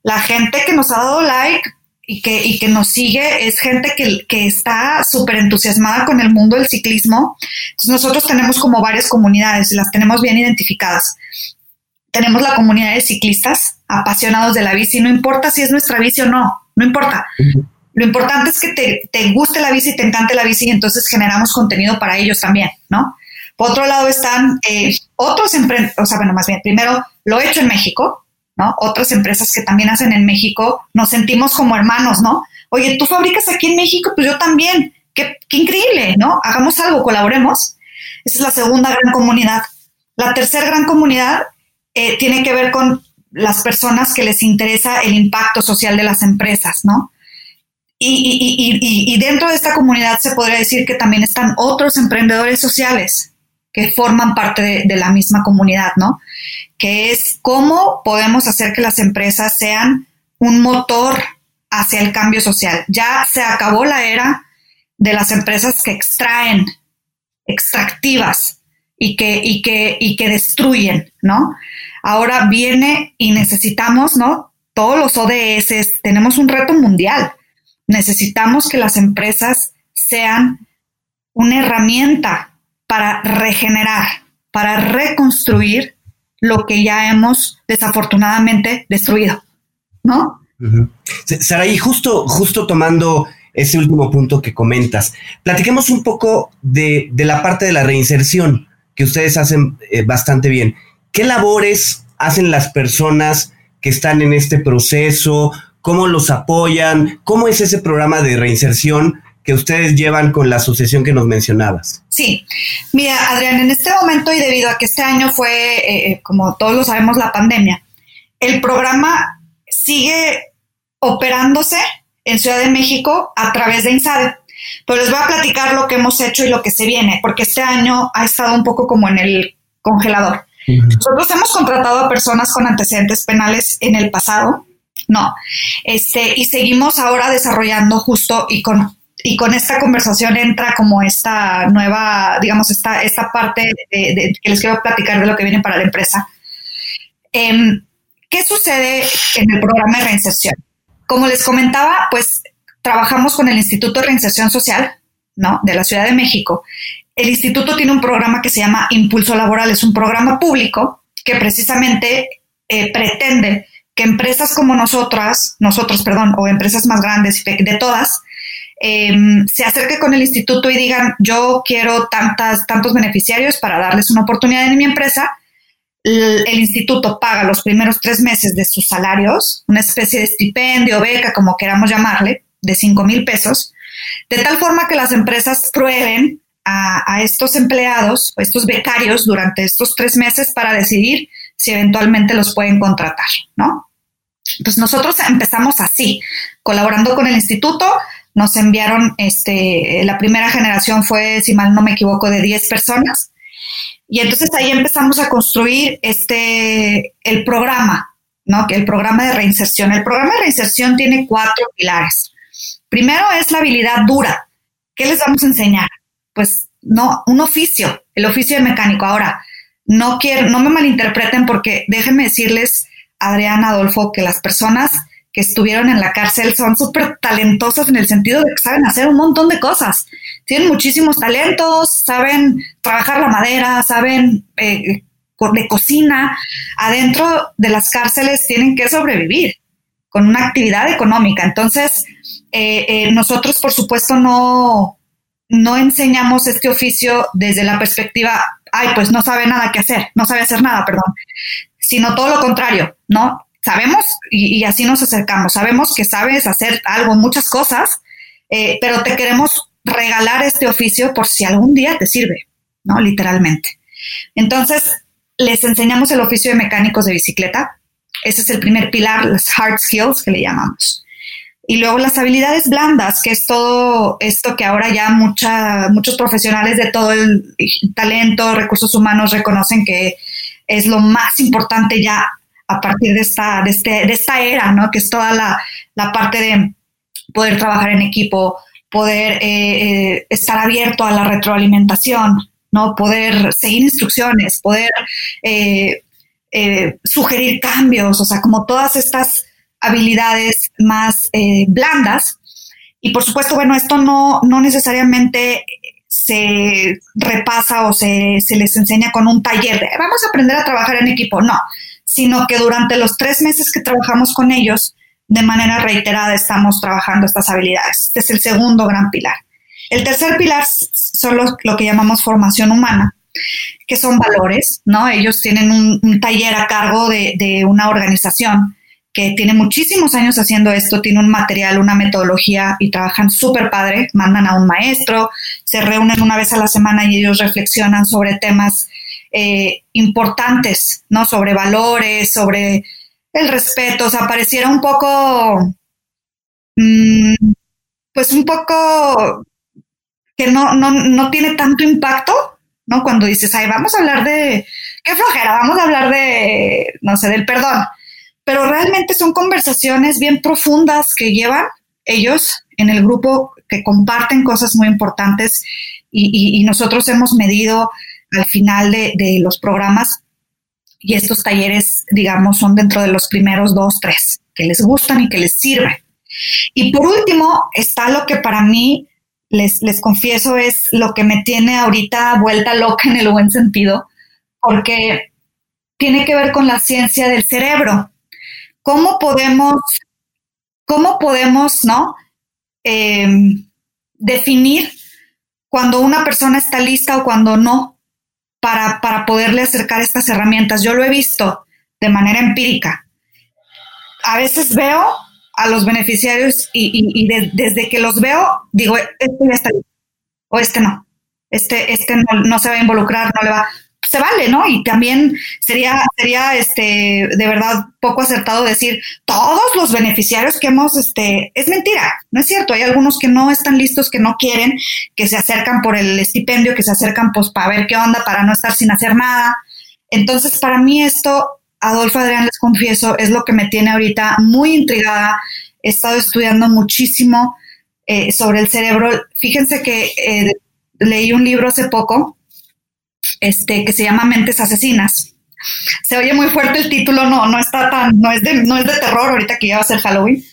La gente que nos ha dado like y que, y que nos sigue es gente que, que está súper entusiasmada con el mundo del ciclismo. Nosotros tenemos como varias comunidades y las tenemos bien identificadas. Tenemos la comunidad de ciclistas apasionados de la bici, no importa si es nuestra bici o no, no importa. Lo importante es que te, te guste la bici, te encante la bici y entonces generamos contenido para ellos también, ¿no? Por otro lado están eh, otros empresas, o sea, bueno, más bien, primero lo he hecho en México, ¿no? Otras empresas que también hacen en México, nos sentimos como hermanos, ¿no? Oye, tú fabricas aquí en México, pues yo también. Qué, increíble, ¿no? Hagamos algo, colaboremos. Esa es la segunda gran comunidad. La tercera gran comunidad eh, tiene que ver con las personas que les interesa el impacto social de las empresas, ¿no? y, dentro de esta comunidad se podría decir que también están otros emprendedores sociales, que forman parte de, la misma comunidad, ¿no? Que es cómo podemos hacer que las empresas sean un motor hacia el cambio social. Ya se acabó la era de las empresas que extraen, extractivas y que, y que, y que destruyen, ¿no? Ahora viene y necesitamos, ¿no? Todos los ODS, tenemos un reto mundial. Necesitamos que las empresas sean una herramienta para regenerar, para reconstruir lo que ya hemos desafortunadamente destruido, ¿no? Saraí, justo, justo tomando ese último punto que comentas, platiquemos un poco de, la parte de la reinserción que ustedes hacen eh, bastante bien. ¿Qué labores hacen las personas que están en este proceso? ¿Cómo los apoyan? ¿Cómo es ese programa de reinserción que ustedes llevan con la asociación que nos mencionabas. Sí, mira, Adrián, en este momento y debido a que este año fue, eh, eh, como todos lo sabemos, la pandemia, el programa sigue operándose en Ciudad de México a través de INSADE. Pero les voy a platicar lo que hemos hecho y lo que se viene, porque este año ha estado un poco como en el congelador. Nosotros hemos contratado a personas con antecedentes penales en el pasado, no, este, y seguimos ahora desarrollando justo y con y con esta conversación entra como esta nueva, digamos, esta, esta parte de, que les quiero platicar de lo que viene para la empresa. Em, ¿Qué sucede en el programa de reinserción? Como les comentaba, pues trabajamos con el Instituto de Reinserción Social, ¿no? De la Ciudad de México. El instituto tiene un programa que se llama Impulso Laboral, es un programa público que precisamente eh, pretende que empresas como nosotras, nosotros, perdón, o empresas más grandes de todas, Em, se acerque con el instituto y digan, yo quiero tantas, tantos beneficiarios para darles una oportunidad en mi empresa, el, instituto paga los primeros tres meses de sus salarios, una especie de estipendio, beca, como queramos llamarle, de 5 mil pesos, de tal forma que las empresas prueben a, a, estos empleados o estos becarios durante estos tres meses para decidir si eventualmente los pueden contratar, ¿no? Entonces nosotros empezamos así, colaborando con el instituto, nos enviaron, este, la primera generación fue, si mal no me equivoco, de 10 personas. Y entonces ahí empezamos a construir este, el programa, ¿no? El programa de reinserción. El programa de reinserción tiene cuatro pilares. Primero es la habilidad dura. ¿Qué les vamos a enseñar? Pues no, un oficio, el oficio de mecánico. Ahora, no quiero, no me malinterpreten porque déjenme decirles, Adrián Adolfo, que las personas que estuvieron en la cárcel son súper talentosas en el sentido de que saben hacer un montón de cosas. Tienen muchísimos talentos, saben trabajar la madera, saben eh, de cocina. Adentro de las cárceles tienen que sobrevivir con una actividad económica. Entonces, eh, eh, nosotros, por supuesto, no, no enseñamos este oficio desde la perspectiva, ay, pues no sabe nada que hacer, no sabe hacer nada, perdón, sino todo lo contrario, ¿no? Sabemos y, así nos acercamos, sabemos que sabes hacer algo, muchas cosas, eh, pero te queremos regalar este oficio por si algún día te sirve, ¿no? Literalmente. Entonces, les enseñamos el oficio de mecánicos de bicicleta. Ese es el primer pilar, las hard skills que le llamamos. Y luego las habilidades blandas, que es todo esto que ahora ya muchos profesionales de todo el talento, recursos humanos reconocen que es lo más importante ya a partir de esta, de este, de esta era, ¿no? Que es toda la, la parte de poder trabajar en equipo, poder eh, eh, estar abierto a la retroalimentación, ¿no? Poder seguir instrucciones, poder eh, sugerir cambios, o sea, como todas estas habilidades más eh, blandas. Y por supuesto, bueno, esto no, no necesariamente se repasa o se, se, les enseña con un taller de vamos a aprender a trabajar en equipo, no, sino que durante los tres meses que trabajamos con ellos, de manera reiterada estamos trabajando estas habilidades. Este es el segundo gran pilar. El tercer pilar son lo que llamamos formación humana, que son valores, ¿no? Ellos tienen un, taller a cargo de, de una organización que tiene muchísimos años haciendo esto, tiene un material, una metodología y trabajan súper padre, mandan a un maestro, se reúnen una vez a la semana y ellos reflexionan sobre temas eh, importantes, ¿no? Sobre valores, sobre el respeto, o sea, pareciera un poco, mm, pues un poco que no, no, no tiene tanto impacto, ¿no? Cuando dices, ay, vamos a hablar de, qué flojera, vamos a hablar de, no sé, del perdón pero realmente son conversaciones bien profundas que llevan ellos en el grupo, que comparten cosas muy importantes y, nosotros hemos medido al final de, los programas y estos talleres, digamos, son dentro de los primeros dos, tres, que les gustan y que les sirven. Y por último, está lo que para mí, les, les confieso, es lo que me tiene ahorita vuelta loca en el buen sentido, porque tiene que ver con la ciencia del cerebro. ¿Cómo podemos, cómo podemos, no? Em, definir cuando una persona está lista o cuando no para, para poderle acercar estas herramientas. Yo lo he visto de manera empírica. A veces veo a los beneficiarios y, desde que los veo, digo, este ya está listo, o este no, este, este no, no, se va a involucrar, no le va se vale, ¿no? Y también sería, sería este, de verdad poco acertado decir todos los beneficiarios que hemos, este, es mentira, no es cierto. Hay algunos que no están listos, que no quieren, que se acercan por el estipendio, que se acercan pues para ver qué onda, para no estar sin hacer nada. Entonces, para mí esto, Adolfo Adrián, les confieso, es lo que me tiene ahorita muy intrigada. He estado estudiando muchísimo eh, sobre el cerebro. Fíjense que eh, leí un libro hace poco este, que se llama Mentes Asesinas. Se oye muy fuerte el título, no, no está tan, no es de, no es de terror ahorita que ya va a ser Halloween,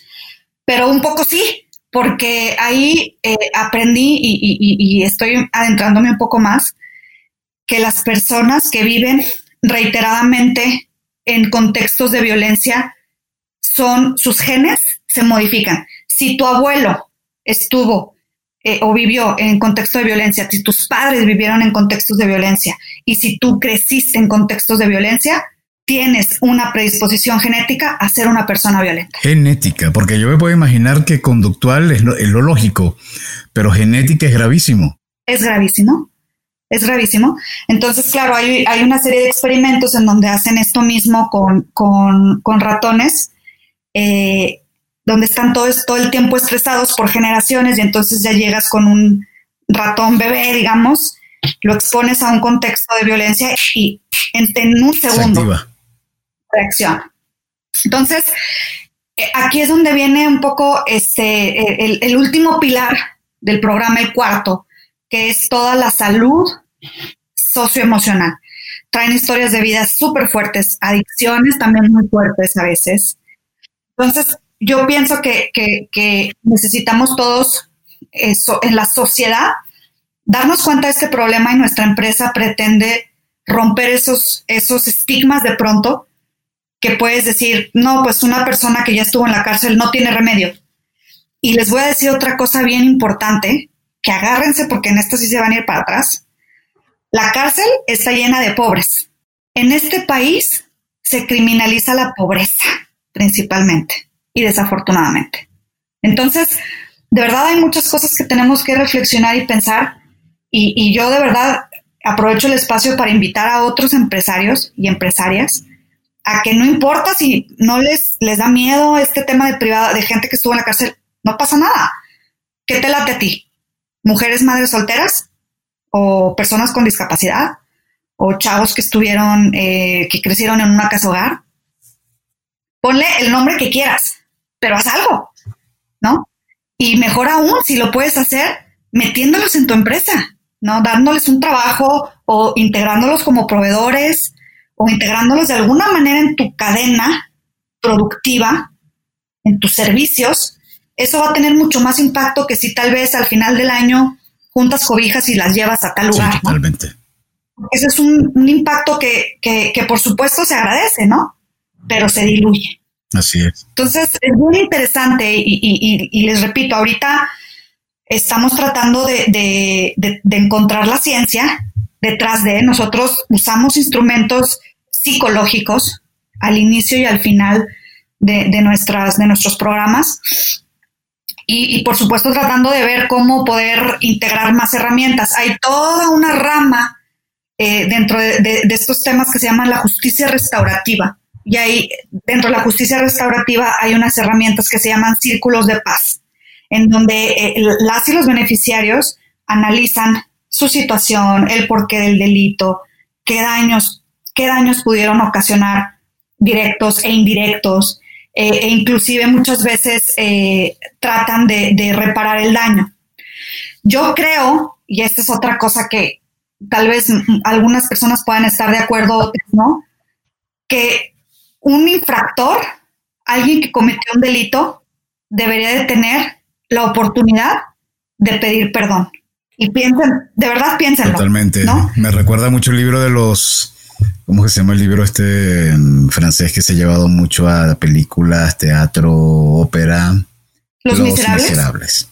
pero un poco sí, porque ahí eh, aprendí y, estoy adentrándome un poco más que las personas que viven reiteradamente en contextos de violencia son sus genes se modifican. Si tu abuelo estuvo eh, o vivió en contexto de violencia, si tus padres vivieron en contextos de violencia y si tú creciste en contextos de violencia, tienes una predisposición genética a ser una persona violenta. Genética, porque yo me puedo imaginar que conductual es lo, lógico, pero genética es gravísimo. Es gravísimo, es gravísimo. Entonces, claro, hay, hay una serie de experimentos en donde hacen esto mismo con, con, con ratones. Eh, donde están todos todo el tiempo estresados por generaciones y entonces ya llegas con un ratón bebé, digamos, lo expones a un contexto de violencia y en, un segundo reacciona. Entonces, eh, aquí es donde viene un poco este, el, el último pilar del programa, el cuarto, que es toda la salud socioemocional. Traen historias de vida súper fuertes, adicciones también muy fuertes a veces. Entonces, yo pienso que, necesitamos todos eso, en la sociedad darnos cuenta de este problema y nuestra empresa pretende romper esos, esos estigmas de pronto que puedes decir, no, pues una persona que ya estuvo en la cárcel no tiene remedio. Y les voy a decir otra cosa bien importante, que agárrense porque en esto sí se van a ir para atrás. La cárcel está llena de pobres. En este país se criminaliza la pobreza principalmente y desafortunadamente. Entonces, de verdad hay muchas cosas que tenemos que reflexionar y pensar y, yo de verdad aprovecho el espacio para invitar a otros empresarios y empresarias a que no importa si no les, les da miedo este tema de privada, de gente que estuvo en la cárcel, no pasa nada. ¿Qué te late a ti? ¿Mujeres madres solteras? ¿O personas con discapacidad? ¿O chavos que estuvieron, eh, que crecieron en una casa hogar? Ponle el nombre que quieras, pero haz algo, ¿no? Y mejor aún si lo puedes hacer metiéndolos en tu empresa, ¿no? Dándoles un trabajo o integrándolos como proveedores o integrándolos de alguna manera en tu cadena productiva, en tus servicios eso va a tener mucho más impacto que si tal vez al final del año juntas cobijas y las llevas a tal lugar. Sí, totalmente. Ese es un, impacto que, que, por supuesto se agradece, ¿no? Pero se diluye. Así es. Entonces es muy interesante y, les repito, ahorita estamos tratando de, encontrar la ciencia detrás de nosotros usamos instrumentos psicológicos al inicio y al final de, nuestras, de nuestros programas y, por supuesto tratando de ver cómo poder integrar más herramientas. Hay toda una rama eh, dentro de, estos temas que se llaman la justicia restaurativa. Y ahí, dentro de la justicia restaurativa, hay unas herramientas que se llaman círculos de paz, en donde eh, las y los beneficiarios analizan su situación, el porqué del delito, qué daños, qué daños pudieron ocasionar directos e indirectos, eh, e inclusive muchas veces eh, tratan de, reparar el daño. Yo creo, y esta es otra cosa que tal vez algunas personas puedan estar de acuerdo, no, que un infractor, alguien que cometió un delito, debería de tener la oportunidad de pedir perdón. Y piensen, de verdad piénsenlo. Totalmente. Me recuerda mucho el libro de los ¿Cómo se llama el libro este francés que se ha llevado mucho a películas, teatro, ópera? Los, miserables.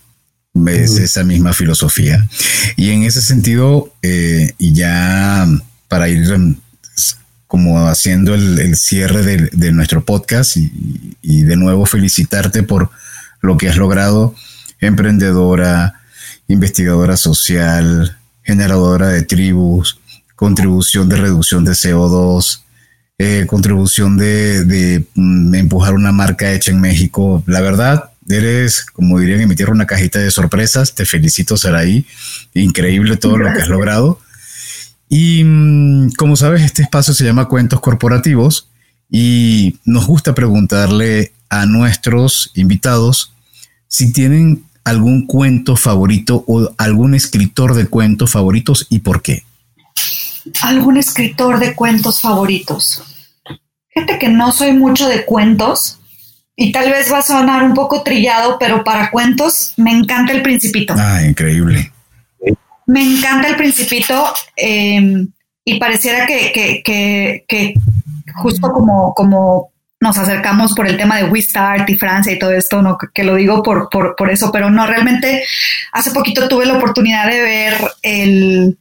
Es esa misma filosofía. Y en ese sentido, eh, y ya para ir como haciendo el, cierre de, nuestro podcast y, de nuevo felicitarte por lo que has logrado, emprendedora, investigadora social, generadora de tribus, contribución de reducción de CO2, eh, contribución de, mm, empujar una marca hecha en México. La verdad, eres, como dirían en mi tierra, una cajita de sorpresas. Te felicito, ahí. Increíble todo lo que has logrado. Y mm, como sabes, este espacio se llama Cuentos Corporativos y nos gusta preguntarle a nuestros invitados si tienen algún cuento favorito o algún escritor de cuentos favoritos y por qué algún escritor de cuentos favoritos. Gente que no soy mucho de cuentos y tal vez va a sonar un poco trillado, pero para cuentos me encanta el principito. Ah, increíble. Me encanta el principito em, y pareciera que, justo como, como nos acercamos por el tema de Wistart y Francia y todo esto, no que, lo digo por, por, por, eso, pero no, realmente hace poquito tuve la oportunidad de ver el,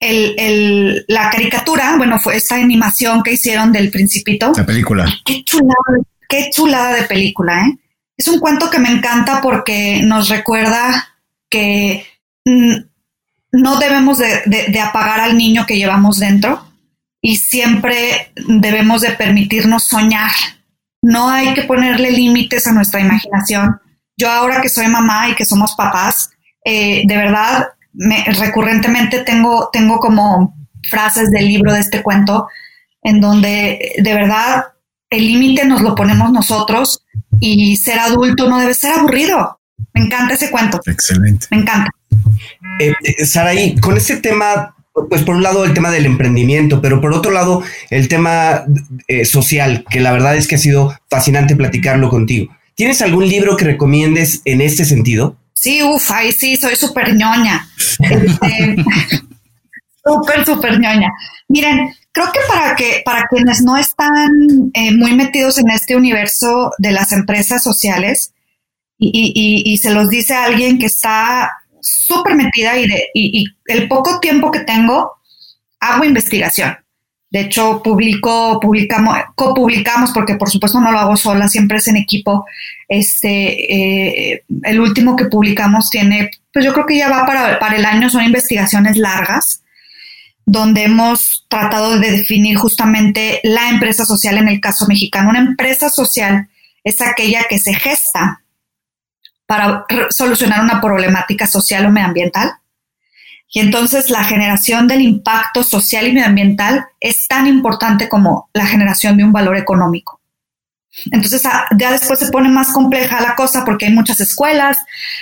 el, la caricatura, bueno, fue esta animación que hicieron del Principito. La película. Qué chulada, qué chulada de película, ¿eh? Es un cuento que me encanta porque nos recuerda que no debemos de, apagar al niño que llevamos dentro y siempre debemos de permitirnos soñar. No hay que ponerle límites a nuestra imaginación. Yo ahora que soy mamá y que somos papás, eh, de verdad recurrentemente tengo, tengo como frases del libro de este cuento en donde de verdad el límite nos lo ponemos nosotros y ser adulto no debe ser aburrido. Me encanta ese cuento. Excelente. Me encanta. Eh, eh, Saraí, con ese tema, pues por un lado el tema del emprendimiento, pero por otro lado el tema eh, social, que la verdad es que ha sido fascinante platicarlo contigo. ¿Tienes algún libro que recomiendes en este sentido? Sí, uff, ahí sí, soy súper ñoña. Este, [laughs] súper, súper ñoña. Miren, creo que para que para quienes no están eh, muy metidos en este universo de las empresas sociales y, se los dice alguien que está súper metida y, de, y, el poco tiempo que tengo hago investigación. De hecho, publico, publicamos, copublicamos, porque por supuesto no lo hago sola, siempre es en equipo. Este, eh, el último que publicamos tiene, pues yo creo que ya va para, para el año, son investigaciones largas donde hemos tratado de definir justamente la empresa social en el caso mexicano. Una empresa social es aquella que se gesta para solucionar una problemática social o medioambiental. Y entonces la generación del impacto social y medioambiental es tan importante como la generación de un valor económico. Entonces ah, ya después se pone más compleja la cosa porque hay muchas escuelas,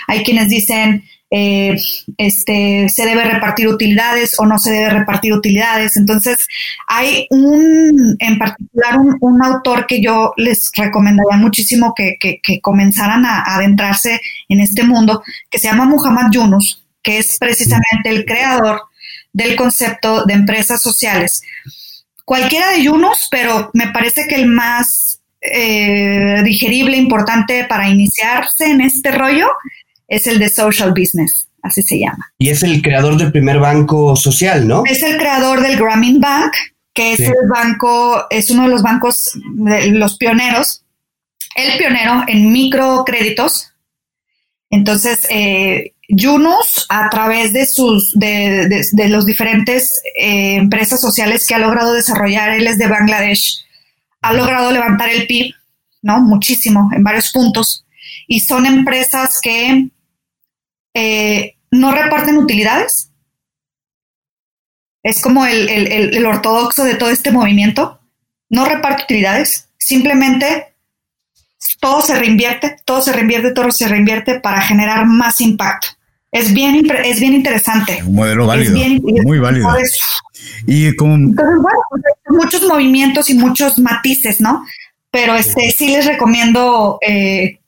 hay quienes dicen eh, este, se debe repartir utilidades o no se debe repartir utilidades. Entonces, hay un, en particular, un, autor que yo les recomendaría muchísimo que, comenzaran a, adentrarse en este mundo, que se llama Muhammad Yunus, que es precisamente el creador del concepto de empresas sociales. Cualquiera de Yunus, pero me parece que el más eh, digerible, importante para iniciarse en este rollo es el de social business, así se llama. Y es el creador del primer banco social, ¿no? Es el creador del Grameen Bank, que es el banco, es uno de los bancos, de los pioneros, el pionero en microcréditos. Entonces, eh, Yunus, a través de sus, de, de, los diferentes eh, empresas sociales que ha logrado desarrollar, él es de Bangladesh, ha logrado levantar el PIB, ¿no? Muchísimo, en varios puntos. Y son empresas que eh, no reparten utilidades. Es como el, ortodoxo de todo este movimiento. No reparte utilidades, simplemente todo se reinvierte, todo se reinvierte, todo se reinvierte para generar más impacto. Es bien, es bien interesante. Un modelo válido, muy válido. Y con... bueno, pues, muchos movimientos y muchos matices, ¿no? Pero este sí les recomiendo eh,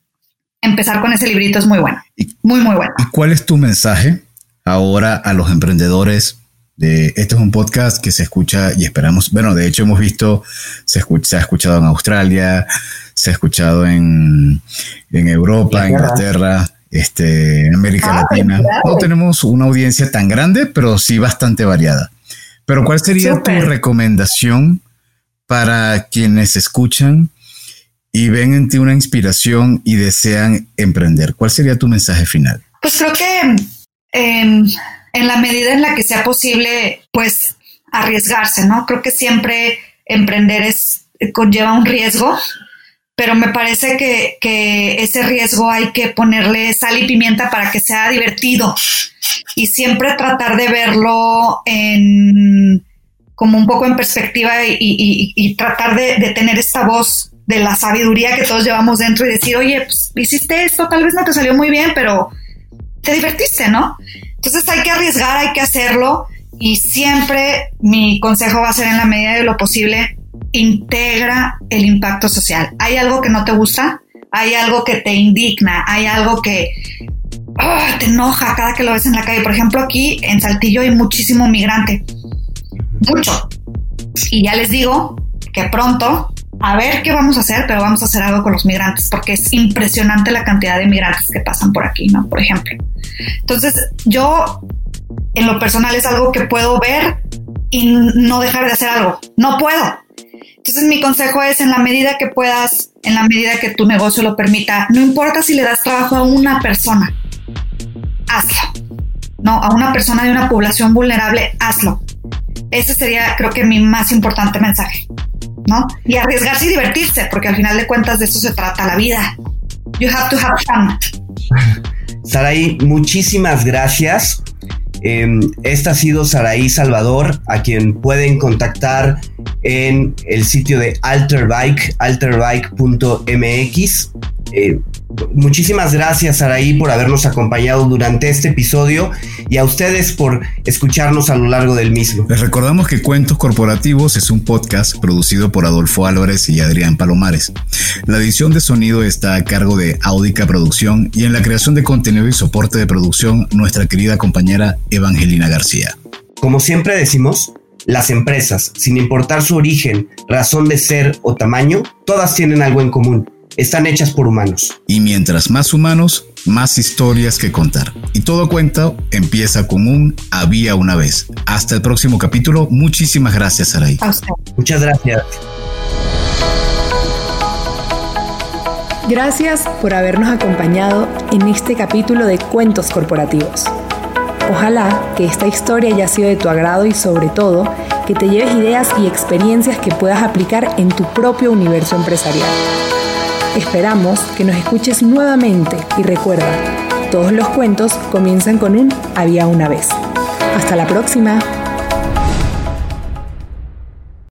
empezar con ese librito es muy bueno. Muy, muy bueno. ¿Y cuál es tu mensaje ahora a los emprendedores? De, este es un podcast que se escucha y esperamos, bueno, de hecho hemos visto, se, escucha, se ha escuchado en Australia, se ha escuchado en, en Europa, en Inglaterra, este, en América ah, Latina. No tenemos una audiencia tan grande, pero sí bastante variada. Pero ¿cuál sería tu recomendación para quienes escuchan y ven en ti una inspiración y desean emprender? ¿Cuál sería tu mensaje final? Pues creo que em, en la medida en la que sea posible, pues arriesgarse, ¿no? Creo que siempre emprender es conlleva un riesgo, pero me parece que, que ese riesgo hay que ponerle sal y pimienta para que sea divertido y siempre tratar de verlo en como un poco en perspectiva y, tratar de, de, tener esta voz de la sabiduría que todos llevamos dentro y decir, oye, pues hiciste esto, tal vez no te salió muy bien, pero te divertiste, ¿no? Entonces hay que arriesgar, hay que hacerlo y siempre mi consejo va a ser en la medida de lo posible, integra el impacto social. ¿Hay algo que no te gusta? ¿Hay algo que te indigna? ¿Hay algo que ah, te enoja cada que lo ves en la calle? Por ejemplo, aquí en Saltillo hay muchísimo migrante. Mucho. Y ya les digo que pronto a ver qué vamos a hacer, pero vamos a hacer algo con los migrantes, porque es impresionante la cantidad de migrantes que pasan por aquí, ¿no? Por ejemplo. Entonces, yo, en lo personal, es algo que puedo ver y no dejar de hacer algo. No puedo. Entonces, mi consejo es, en la medida que puedas, en la medida que tu negocio lo permita, no importa si le das trabajo a una persona, hazlo. No, a una persona de una población vulnerable, hazlo. Ese sería, creo que, mi más importante mensaje. Y arriesgarse y divertirse, porque al final de cuentas de eso se trata la vida. You have to have fun. [laughs] Saraí, muchísimas gracias. Em, esta ha sido Saraí Salvador, a quien pueden contactar en el sitio de Alterbike, alterbike.mx. Eh, muchísimas gracias, Saraí, por habernos acompañado durante este episodio y a ustedes por escucharnos a lo largo del mismo. Les recordamos que Cuentos Corporativos es un podcast producido por Adolfo Álvarez y Adrián Palomares. La edición de sonido está a cargo de Audica Producción y en la creación de contenido y soporte de producción nuestra querida compañera Evangelina García. Como siempre decimos, las empresas, sin importar su origen, razón de ser o tamaño, todas tienen algo en común están hechas por humanos. Y mientras más humanos, más historias que contar. Y todo cuento empieza con un había una vez. Hasta el próximo capítulo. Muchísimas gracias, Saray. Muchas gracias. Gracias por habernos acompañado en este capítulo de Cuentos Corporativos. Ojalá que esta historia haya sido de tu agrado y sobre todo que te lleves ideas y experiencias que puedas aplicar en tu propio universo empresarial. Esperamos que nos escuches nuevamente y recuerda, todos los cuentos comienzan con un había una vez. Hasta la próxima.